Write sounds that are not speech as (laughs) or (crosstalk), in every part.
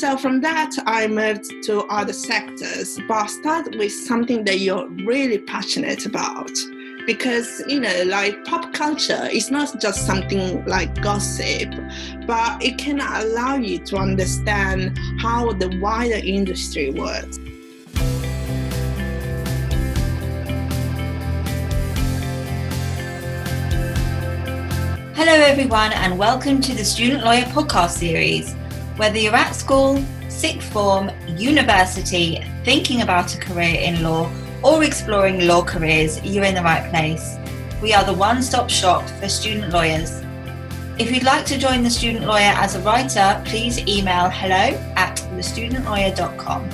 So from that, I moved to other sectors, but start with something that you're really passionate about. Because, you know, like pop culture is not just something like gossip, but it can allow you to understand how the wider industry works. Hello, everyone, and welcome to the Student Lawyer Podcast Series. Whether you're at school, sixth form, university, thinking about a career in law, or exploring law careers, you're in the right place. We are the one stop shop for student lawyers. If you'd like to join the student lawyer as a writer, please email hello at thestudentlawyer.com.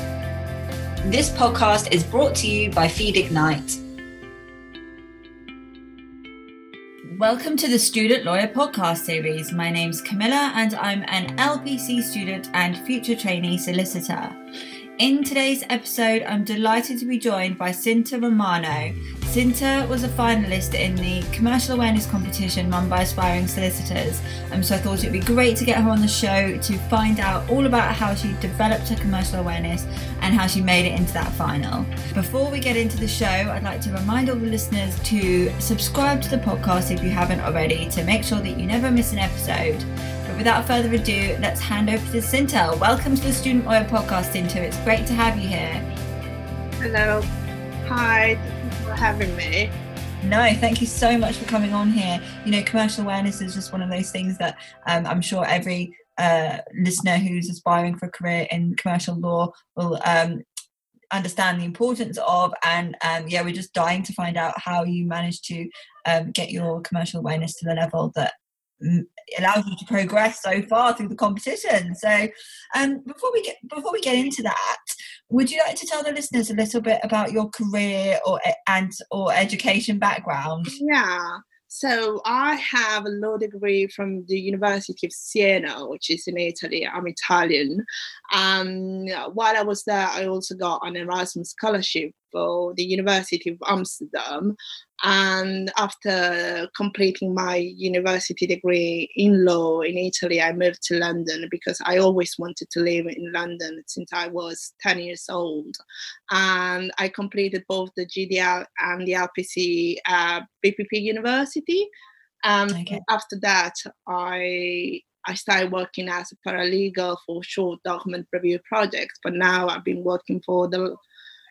This podcast is brought to you by Feed Ignite. Welcome to the Student Lawyer Podcast Series. My name's Camilla and I'm an LPC student and future trainee solicitor. In today's episode, I'm delighted to be joined by Sinta Romano. Sinta was a finalist in the commercial awareness competition run by aspiring solicitors, and so I thought it'd be great to get her on the show to find out all about how she developed her commercial awareness and how she made it into that final. Before we get into the show, I'd like to remind all the listeners to subscribe to the podcast if you haven't already to make sure that you never miss an episode. But without further ado, let's hand over to Sinta. Welcome to the Student Lawyer Podcast, Sinta. It's great to have you here. Hello. Hi. For having me. No, thank you so much for coming on here. You know, commercial awareness is just one of those things that um, I'm sure every uh, listener who's aspiring for a career in commercial law will um, understand the importance of. And um, yeah, we're just dying to find out how you managed to um, get your commercial awareness to the level that allows you to progress so far through the competition. So, um, before we get before we get into that, would you like to tell the listeners a little bit about your career or and or education background? Yeah. So I have a law degree from the University of Siena, which is in Italy. I'm Italian. Um, while I was there, I also got an Erasmus scholarship for the University of Amsterdam. And after completing my university degree in law in Italy, I moved to London because I always wanted to live in London since I was 10 years old. And I completed both the GDL and the LPC at BPP University. Um, okay. After that, I I started working as a paralegal for short document review projects, but now I've been working for the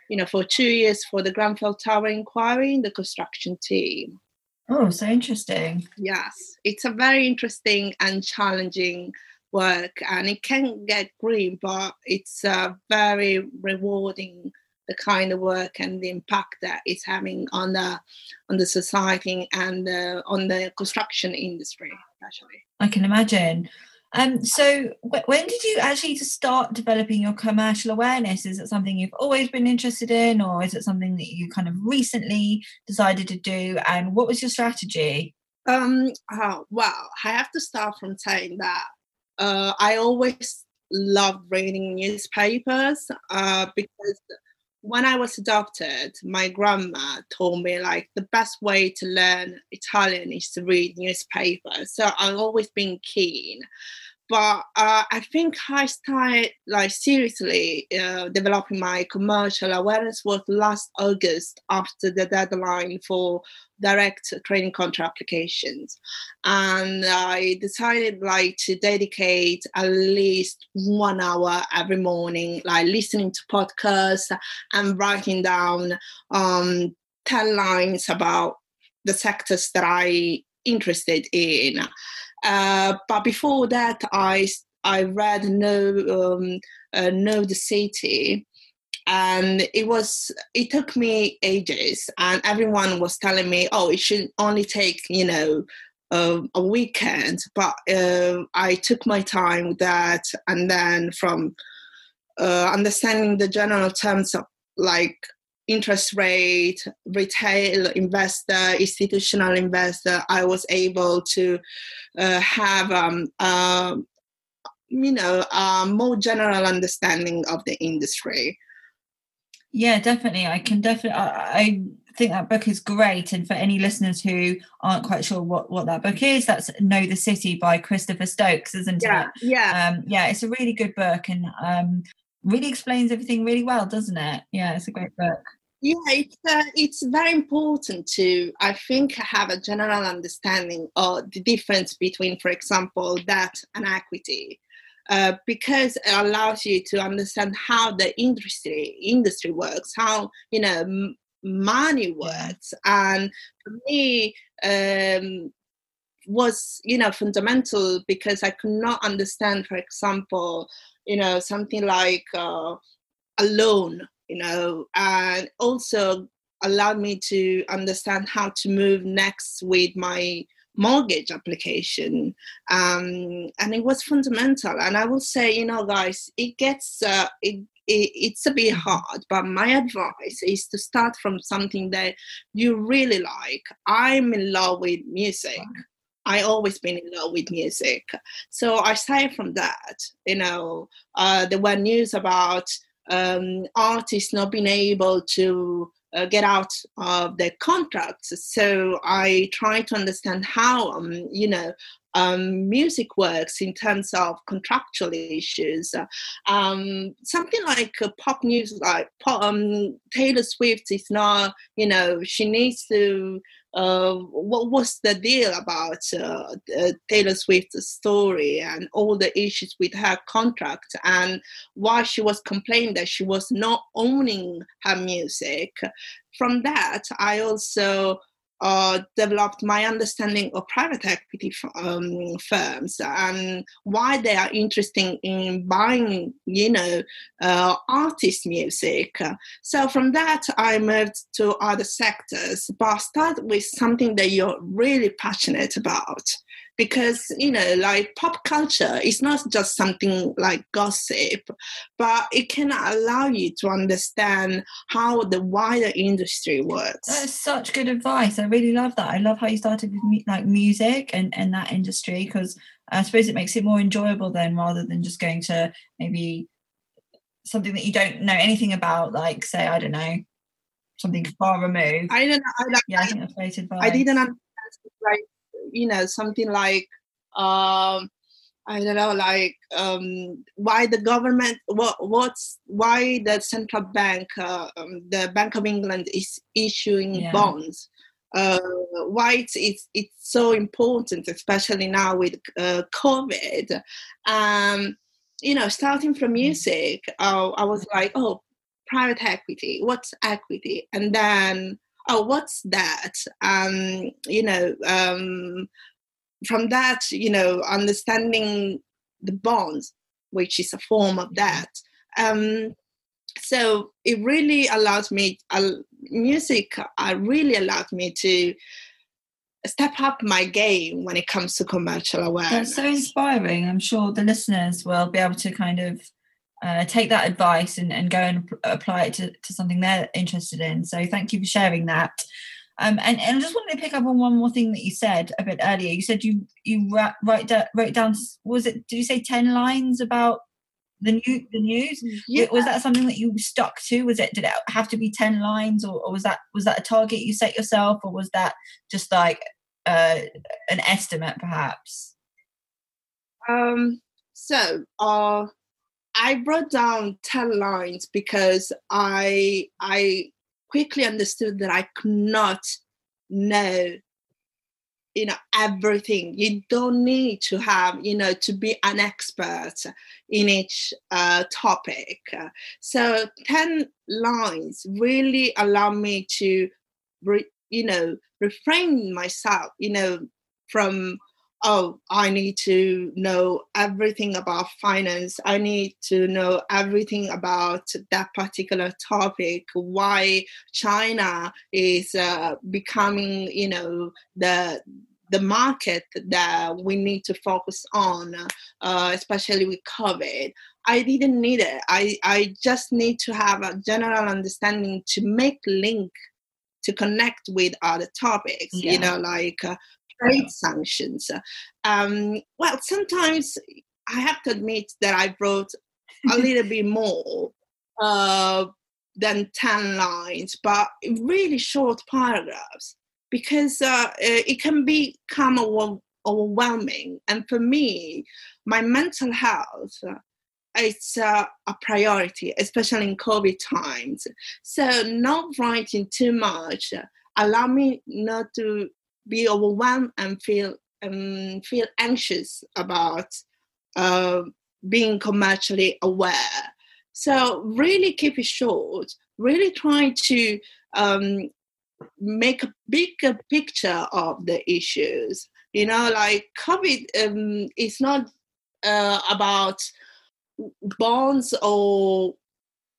you know, for two years for the Grenfell Tower inquiry in the construction team. Oh, so interesting. Yes, it's a very interesting and challenging work, and it can get green, but it's uh, very rewarding. The kind of work and the impact that it's having on the on the society and uh, on the construction industry, especially. I can imagine. Um, so w- when did you actually start developing your commercial awareness? Is it something you've always been interested in, or is it something that you kind of recently decided to do? And what was your strategy? Um, oh, well, I have to start from saying that uh, I always loved reading newspapers uh, because when I was adopted, my grandma told me like the best way to learn Italian is to read newspapers. So I've always been keen. But uh, I think I started like seriously uh, developing my commercial awareness was last August after the deadline for direct training contract applications. And i decided like to dedicate at least one hour every morning like listening to podcasts and writing down um 10 lines about the sectors that i interested in uh, but before that i i read no um, uh, know the city and it was it took me ages and everyone was telling me oh it should only take you know uh, a weekend. But uh, i took my time with that and then from uh, understanding the general terms of like interest rate retail investor institutional investor i was able to uh, have um, uh, you know a more general understanding of the industry yeah, definitely. I can definitely. I, think that book is great. And for any listeners who aren't quite sure what, what that book is, that's Know the City by Christopher Stoakes, isn't yeah, it? Yeah. Um, yeah, it's a really good book and um, really explains everything really well, doesn't it? Yeah, it's a great book. Yeah, it's uh, it's very important to I think have a general understanding of the difference between, for example, debt and equity. Uh, because it allows you to understand how the industry industry works, how you know m- money works, and for me, um, was you know fundamental because I could not understand, for example, you know something like uh, a loan, you know, and also allowed me to understand how to move next with my mortgage application. Um, and it was fundamental. And i will say you know guys it gets uh, it, it, it's a bit hard but my advice is to start from something that you really like. I'm in love with music. I always been in love with music, so I started from that. You know, uh, there were news about um, artists not being able to uh, get out of their contracts. So I try to understand how, um, you know, um, music works in terms of contractual issues. Um, something like uh, pop news, like pop, um, Taylor Swift is not, you know, she needs to uh, what was the deal about uh, uh, Taylor Swift's story and all the issues with her contract and why she was complaining that she was not owning her music. From that, I also uh, developed my understanding of private equity um, firms and why they are interested in buying, you know, uh, artist music. So from that, I moved to other sectors, but start with something that you're really passionate about because you know like pop culture is not just something like gossip but it can allow you to understand how the wider industry works. That's such good advice. I really love that. I love how you started with like music and and that industry because i suppose it makes it more enjoyable then rather than just going to maybe something that you don't know anything about like say i don't know something far removed. I don't know I, yeah i think that's great advice. i didn't understand like you know something like um I don't know, like um, why the government, what, what's why the central bank, uh, um, the Bank of England is issuing yeah. bonds. Uh, why it's, it's it's so important, especially now with uh, COVID. Um, you know, starting from mm. music, uh, I was like, oh, private equity. What's equity? And then oh, what's that? Um, you know, um, from that, you know, understanding the bonds, which is a form of that. Um, so it really allowed me, uh, music uh, really allowed me to step up my game when it comes to commercial awareness. That's so inspiring. I'm sure the listeners will be able to kind of uh, take that advice and, and go and apply it to, to something they're interested in. So thank you for sharing that. Um, and, and I just wanted to pick up on one more thing that you said a bit earlier. You said you you write, write wrote down was it did you say ten lines about the new the news? Yeah. Was that something that you stuck to? Was it did it have to be ten lines, or, or was that was that a target you set yourself, or was that just like uh, an estimate, perhaps? Um. So, uh, I wrote down 10 lines because I I quickly understood that I could not know you know everything. You don't need to have you know to be an expert in each uh, topic. So 10 lines really allow me to re- you know refrain myself you know from oh, I need to know everything about finance. I need to know everything about that particular topic. Why China is uh, becoming, you know, the the market that we need to focus on, uh, especially with COVID. I didn't need it. I, I just need to have a general understanding to make link to connect with other topics yeah. you know like uh, trade sanctions. Um, well, sometimes I have to admit that I wrote a (laughs) little bit more uh, than 10 lines, but really short paragraphs because uh, it can become overwhelming. And for me, my mental health it's uh, a priority, especially in COVID times. So not writing too much allow me not to be overwhelmed and feel um, feel anxious about uh, being commercially aware. So really keep it short. Really try to um, make a bigger picture of the issues. You know, like COVID um, is not uh, about bonds or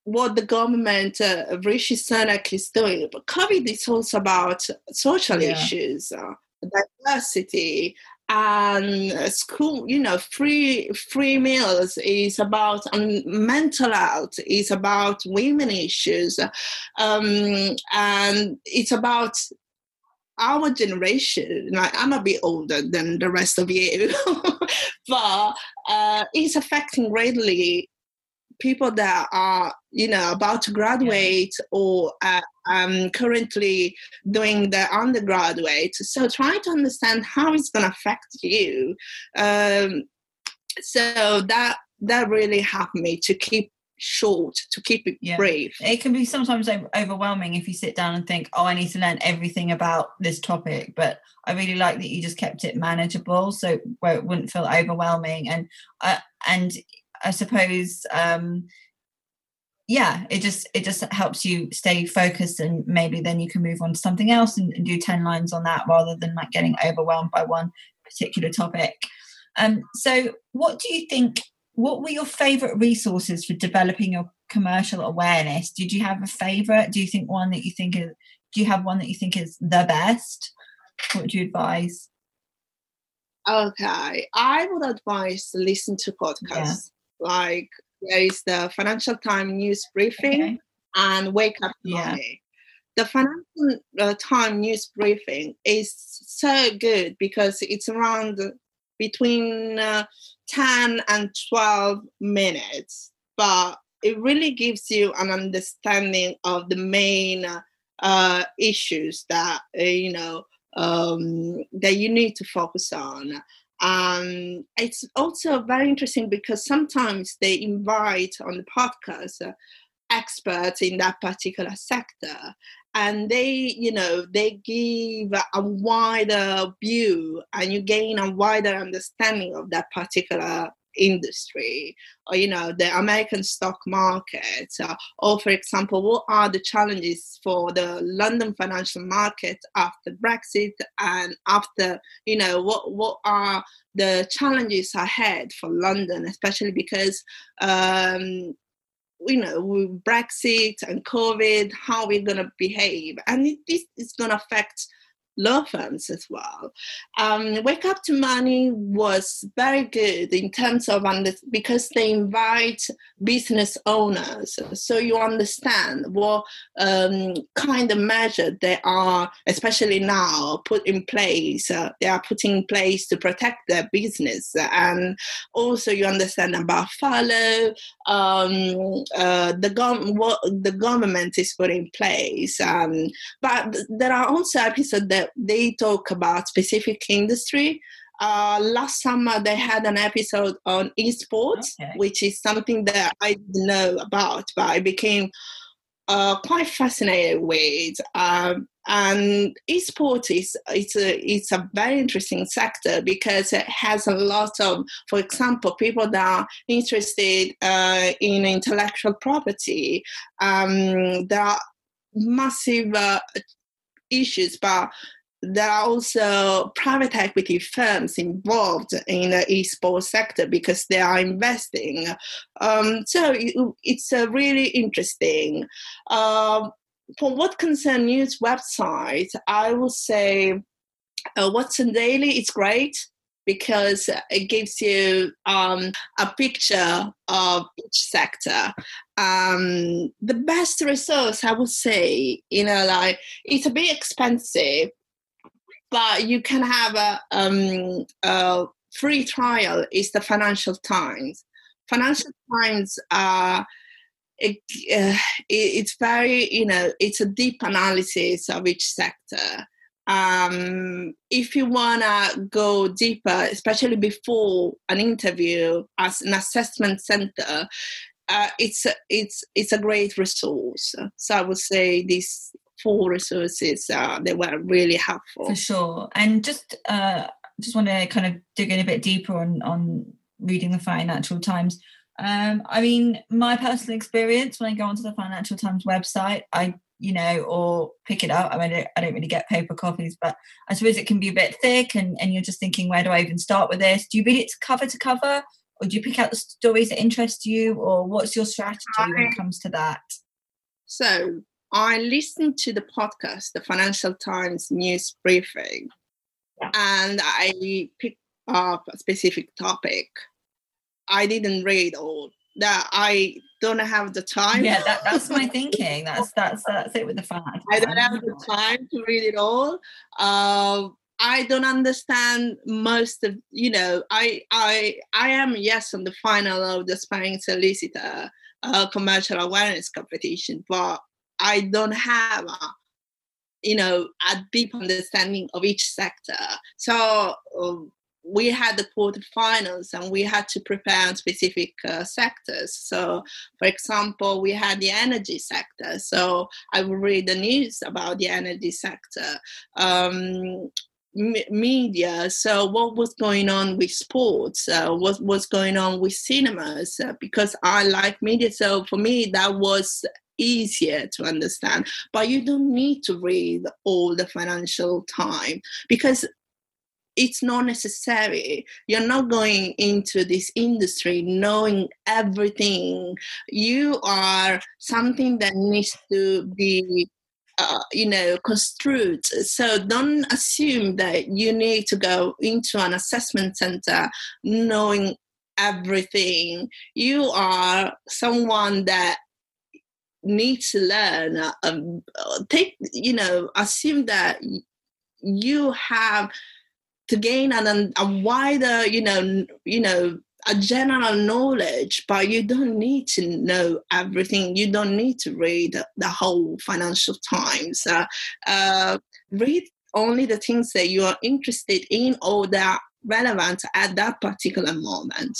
what the government, uh, Rishi Sunak is doing. But COVID is also about social yeah. issues, uh, diversity, and school. You know, free free meals is about um, mental health. Is about women issues, um, and it's about our generation, like I'm a bit older than the rest of you, (laughs) but uh, it's affecting greatly people that are you know about to graduate or uh, um, currently doing the undergraduate. So try to understand how it's going to affect you. Um, so that that really helped me to keep short to keep it yeah. brief. It can be sometimes overwhelming if you sit down and think oh i need to learn everything about this topic but i really like that you just kept it manageable so where it wouldn't feel overwhelming and uh, and i suppose um yeah it just it just helps you stay focused and maybe then you can move on to something else and, and do 10 lines on that rather than like getting overwhelmed by one particular topic um so what do you think what were your favorite resources for developing your commercial awareness? Did you have a favorite? Do you think one that you think is, do you have one that you think is the best? What would you advise? Okay, I would advise listen to podcasts. Like there is the Financial Times news briefing okay. and Wake Up yeah. Money. The Financial uh, Times news briefing is so good because it's around between uh, 10 and 12 minutes, but it really gives you an understanding of the main uh, issues that, uh, you know, um, that you need to focus on. Um, it's also very interesting because sometimes they invite on the podcast uh, experts in that particular sector and they you know they give a wider view and you gain a wider understanding of that particular industry or you know the american stock market or for example what are the challenges for the london financial market after brexit and after you know what what are the challenges ahead for london especially because um, you know, Brexit and COVID, how we're going to behave. And this is going to affect law firms as well. Um, Wake Up to Money was very good in terms of under, because they invite business owners, so you understand what um, kind of measure they are, especially now, put in place. Uh, they are putting in place to protect their business, and also you understand about follow um, uh, the gov- what the government is putting in place. Um, but there are also episodes that they talk about specific industry. Uh, last summer they had an episode on esports, okay. which is something that I didn't know about, but I became uh, quite fascinated with. Um, and esports is it's a it's a very interesting sector because it has a lot of, for example, people that are interested uh, in intellectual property. Um, there are massive uh, issues, but there are also private equity firms involved in the esports sector because they are investing. Um, so it, it's uh, really interesting. Uh, for what concerns news websites, I would say uh, Watson Daily is great because it gives you um, a picture of each sector. Um, the best resource, I would say, you know, like it's a bit expensive, but you can have a, um, a free trial is the Financial Times. Financial Times uh, it, uh, it, it's very you know it's a deep analysis of each sector um, if you want to go deeper especially before an interview as an assessment center uh, it's a, it's it's a great resource. So i would say these four resources uh, they were really helpful. For sure. And just uh just want to kind of dig in a bit deeper on on reading the financial times. Um, I mean, my personal experience when I go onto the Financial Times website, I you know, or pick it up. I mean, I don't, really get paper copies, but I suppose it can be a bit thick, and and you're just thinking, where do I even start with this? Do you read it cover to cover, or do you pick out the stories that interest you, or what's your strategy when it comes to that? So I listened to the podcast, the Financial Times news briefing, yeah. and I picked up a specific topic I didn't read all that. I don't have the time. Yeah, that, that's my thinking. That's that's that's it with the fact. I don't have the time to read it all. Uh, I don't understand most of you know. I I I am yes on the final of the Aspiring Solicitor uh, commercial awareness competition, but I don't have. A, you know a deep understanding of each sector so um, we had the quarterfinals and we had to prepare on specific uh, sectors. So, for example, we had the energy sector. So I would read the news about the energy sector. Um, media so what was going on with sports uh, what was going on with cinemas uh, because i like media so for me that was easier to understand but you don't need to read all the financial time because it's not necessary. You're not going into this industry knowing everything. You are something that needs to be uh, you know construed so don't assume that you need to go into an assessment center knowing everything you are someone that needs to learn um, take you know assume that you have to gain an, a wider, you know, you know, a general knowledge, but you don't need to know everything. You don't need to read the whole Financial Times. Uh, uh, read only the things that you are interested in or that relevant at that particular moment.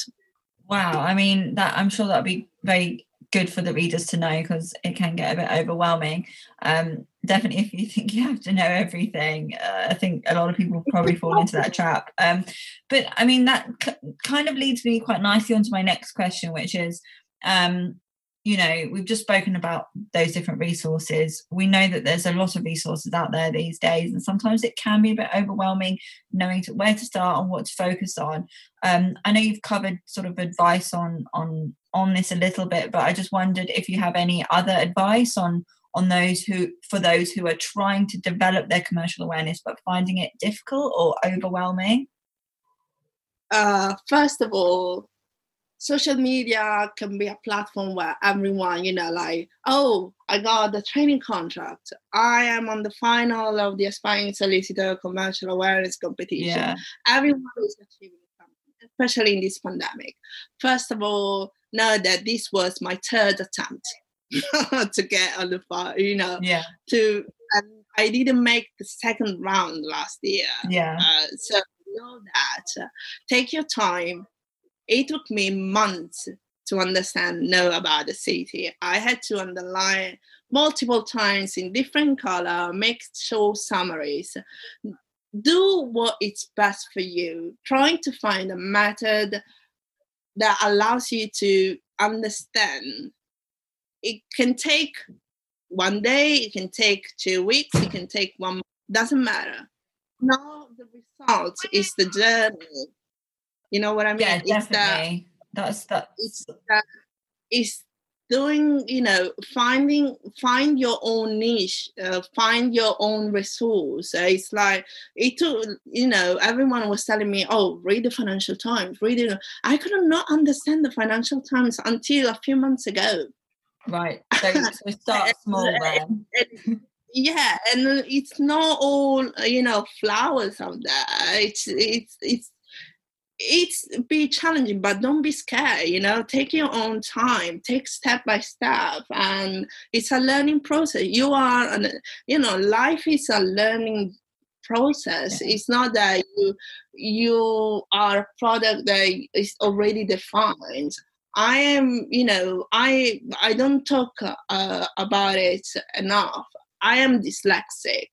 Wow, I mean that I'm sure that'd be very good for the readers to know because it can get a bit overwhelming. Um, definitely, if you (laughs) think you have to know everything, uh, I think a lot of people probably fall into that trap. Um, but I mean, that c- kind of leads me quite nicely onto my next question, which is um, you know, we've just spoken about those different resources. We know that there's a lot of resources out there these days, and sometimes it can be a bit overwhelming knowing to, where to start and what to focus on. Um, I know you've covered sort of advice on on on this a little bit, but I just wondered if you have any other advice on on those who for those who are trying to develop their commercial awareness but finding it difficult or overwhelming. Uh, first of all, social media can be a platform where everyone, you know, like, oh, I got the training contract. I am on the final of the Aspiring Solicitor Commercial Awareness Competition. Yeah. Everyone is achieving something, especially in this pandemic. First of all, know that this was my third attempt (laughs) to get on the file, you know, yeah. to, and I didn't make the second round last year. Yeah. Uh, so know that. Take your time it took me months to understand know about the city. I had to underline multiple times in different color, make short summaries. Do what is best for you. Trying to find a method that allows you to understand. It can take one day, it can take two weeks, it can take one doesn't matter. Now the result is the journey you know what I mean? Yeah, definitely. That's that. It's that. It's doing. You know, finding find your own niche. Uh, find your own resource. Uh, it's like it took. You know, everyone was telling me, "Oh, read the Financial Times. Read it." I could not understand the Financial Times until a few months ago. Right. (laughs) So, so start small then. yeah and it's not all you know flowers out there it's it's it's it's be challenging but don't be scared you know take your own time take step by step and it's a learning process. You are an, you know life is a learning process. Yeah. it's not that you you are a product that is already defined. I am you know i i don't talk uh, about it enough. I am dyslexic.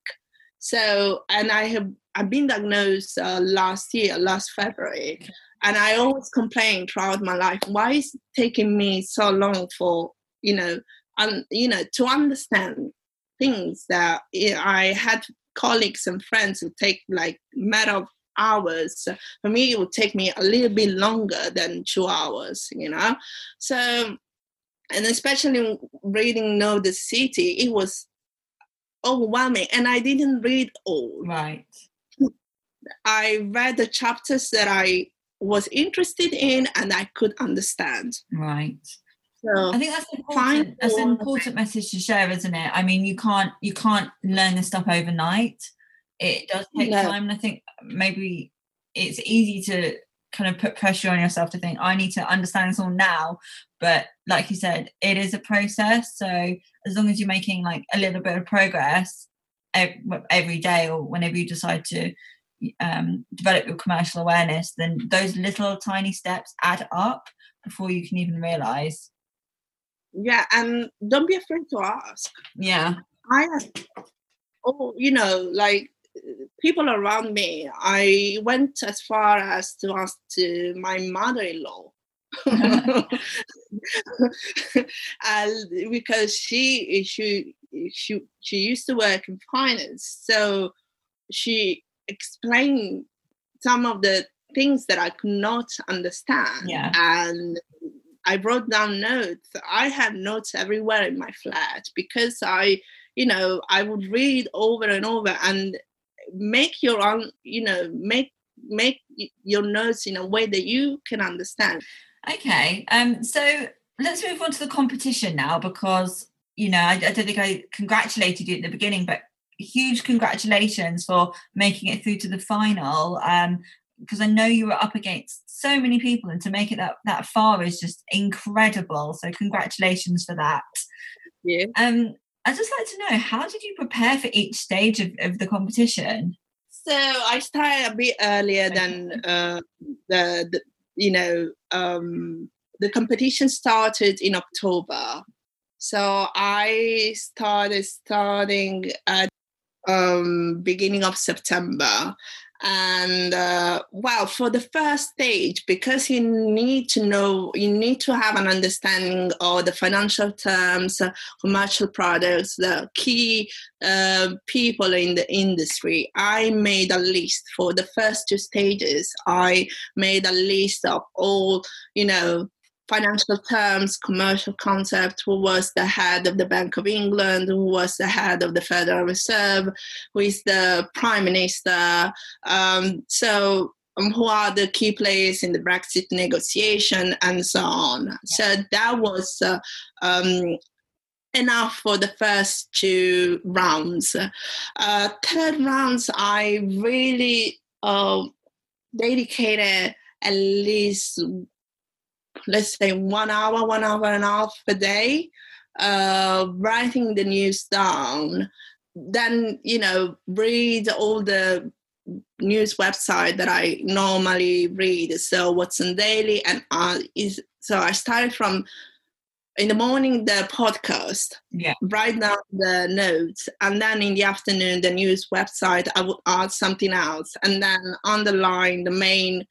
So and i have I've been diagnosed uh, last year, last February, and I always complain throughout my life, why is it taking me so long for you know, and you know, to understand things that I had colleagues and friends who take like matter of hours. For me, it would take me a little bit longer than two hours, you know. So, and especially reading Know the City, it was overwhelming, and I didn't read all. Right. I read the chapters that I was interested in and I could understand. Right. So I think that's important. That's an important message to share, isn't it? I mean, you can't you can't learn this stuff overnight. It does take no. time, and I think maybe it's easy to kind of put pressure on yourself to think I need to understand this all now. But like you said, it is a process. So as long as you're making like a little bit of progress every day, or whenever you decide to um, develop your commercial awareness, then those little tiny steps add up before you can even realize. Yeah, and don't be afraid to ask. Yeah. I, oh, you know, like people around me, I went as far as to ask to my mother-in-law. (laughs) and because she she she she used to work in finance so she explain some of the things that I could not understand. Yeah. And I wrote down notes. I have notes everywhere in my flat because I, you know, I would read over and over and make your own, you know, make make your notes in a way that you can understand. Okay. Um so let's move on to the competition now because you know I, I don't think I congratulated you at the beginning, but huge congratulations for making it through to the final. Um, because I know you were up against so many people, and to make it that that far is just incredible. So congratulations for that. Yeah. Um, I'd just like to know how did you prepare for each stage of, of the competition? So I started a bit earlier than uh, the, the, you know um, the competition started in October. So I started starting at um, beginning of September. And uh, well, for the first stage, because you need to know, you need to have an understanding of the financial terms, uh, commercial products, the key uh, people in the industry. I made a list for the first two stages. I made a list of all, you know, financial terms, commercial concept, who was the head of the Bank of England, who was the head of the Federal Reserve, who is the Prime Minister. Um, so um, who are the key players in the Brexit negotiation and so on. Yeah. So that was uh, um, enough for the first two rounds. Uh, third rounds, I really uh, dedicated at least let's say one hour, one hour and a half a day, uh, writing the news down. Then, you know, read all the news website that I normally read. So Watson Daily and uh, is so I started from in the morning the podcast, yeah. write down the notes, and then in the afternoon the news website I would add something else, and then underline the main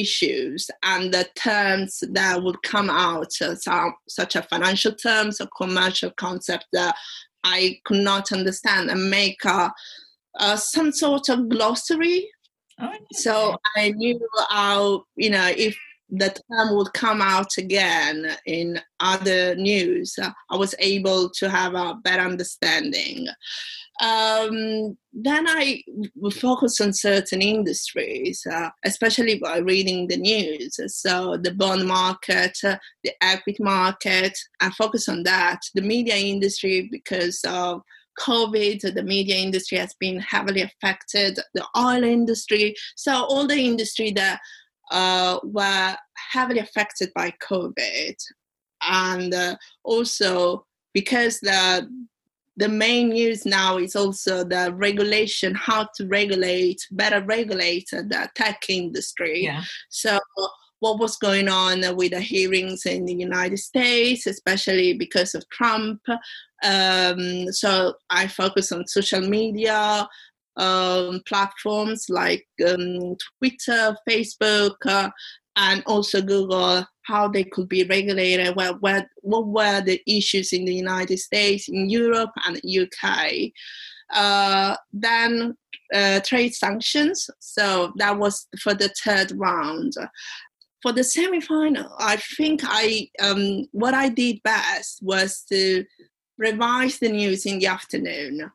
issues and the terms that would come out, uh, such as financial terms or commercial concept that I could not understand, and make a, some sort of glossary. Oh, so I knew how, you know, if the term would come out again in other news, I was able to have a better understanding. Um, then I focus on certain industries, uh, especially by reading the news. So the bond market, uh, the equity market, I focus on that. The media industry because of COVID, the media industry has been heavily affected, the oil industry. So all the industry that uh, were heavily affected by COVID, and uh, also because the the main news now is also the regulation, how to regulate, better regulate the tech industry. Yeah. So what was going on with the hearings in the United States, especially because of Trump. Um, so I focus on social media um, platforms like um, Twitter, Facebook, uh, and also Google, how they could be regulated, what, what, what were the issues in the United States, in Europe, and UK. Uh, then uh, trade sanctions. So that was for the third round. For the semi-final, I think I um, what I did best was to revise the news in the afternoon,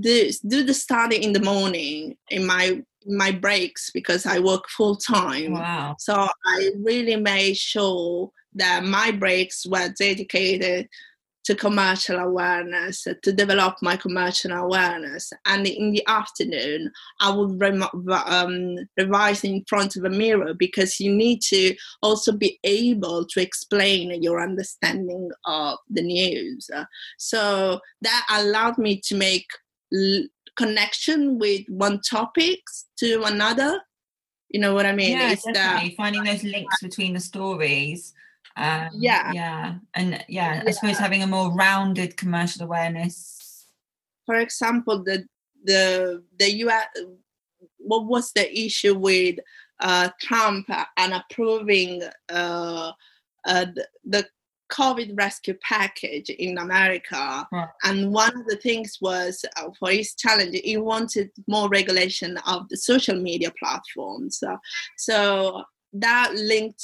do, do the study in the morning in my my breaks because I work full time. Wow. So I really made sure that my breaks were dedicated to commercial awareness, to develop my commercial awareness. And in the afternoon, I would rem- um, revise in front of a mirror because you need to also be able to explain your understanding of the news. So that allowed me to make l- connection with one topic to another. You know what I mean? Yeah, it's definitely. that Finding those links between the stories. Um, Yeah. Yeah. And yeah, I suppose having a more rounded commercial awareness. for example, the the the US. What was the issue with uh, Trump and approving uh, uh, the, the COVID rescue package in America? And one of the things was uh, for his challenge, he wanted more regulation of the social media platforms. Uh, so that linked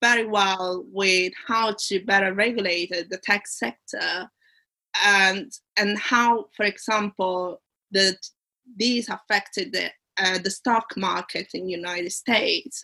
very well with how to better regulate the tech sector and and how, for example, the these affected the uh, the stock market in the United States.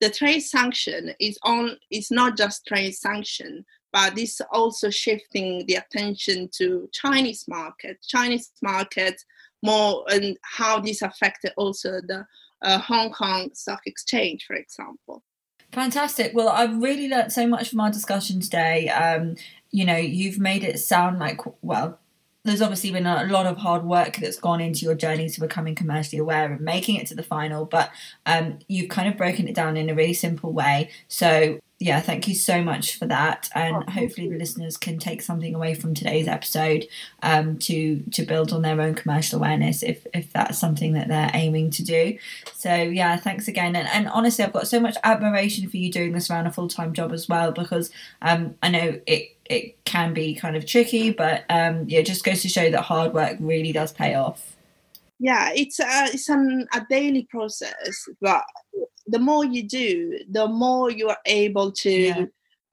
The trade sanction is on is not just trade sanction, but it's also shifting the attention to Chinese market, Chinese market more, and how this affected also the uh, Hong Kong Stock Exchange, for example. Fantastic. Well, I've really learnt so much from our discussion today. Um, you know, you've made it sound like, well, there's obviously been a lot of hard work that's gone into your journey to becoming commercially aware and making it to the final, but um, you've kind of broken it down in a really simple way. So, yeah, thank you so much for that, and Oh, hopefully the listeners can take something away from today's episode um, to to build on their own commercial awareness if if that's something that they're aiming to do. So yeah, thanks again, and, and honestly, I've got so much admiration for you doing this around a full time job as well because um, I know it it can be kind of tricky, but um, yeah, it just goes to show that hard work really does pay off. yeah it's a, it's an, a daily process but the more you do the more you are able to Yeah.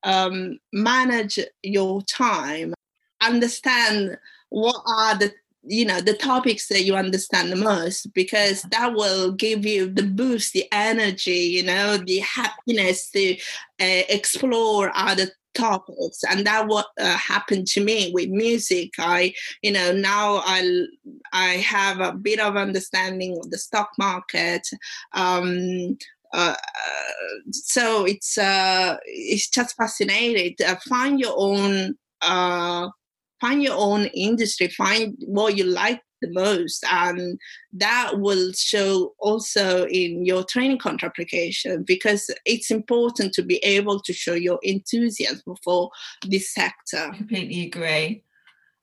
um, manage your time understand what are the you know the topics that you understand the most because that will give you the boost the energy you know the happiness to uh, explore other topics and that what uh, happened to me with music. I you know now i i have a bit of understanding of the stock market um uh, so it's uh it's just fascinating uh, find your own uh find your own industry find what you like the most and that will show also in your training contract application because it's important to be able to show your enthusiasm for this sector I completely agree.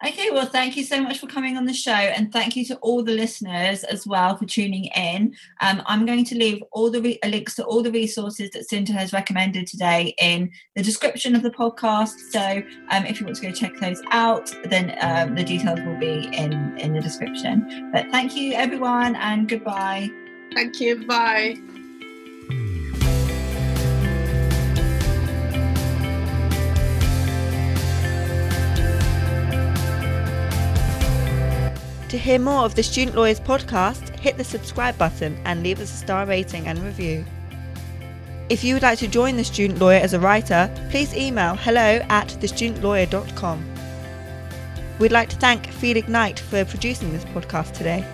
Okay, well, thank you so much for coming on the show, and thank you to all the listeners as well for tuning in. Um, I'm going to leave all the re- links to all the resources that Sinta has recommended today in the description of the podcast. So, um, if you want to go check those out, then um, the details will be in in the description. But thank you, everyone, and goodbye. thank you bye To hear more of the Student Lawyers podcast, hit the subscribe button and leave us a star rating and review. If you would like to join the Student Lawyer as a writer, please email hello at thestudentlawyer.com. We'd like to thank Felix Knight for producing this podcast today.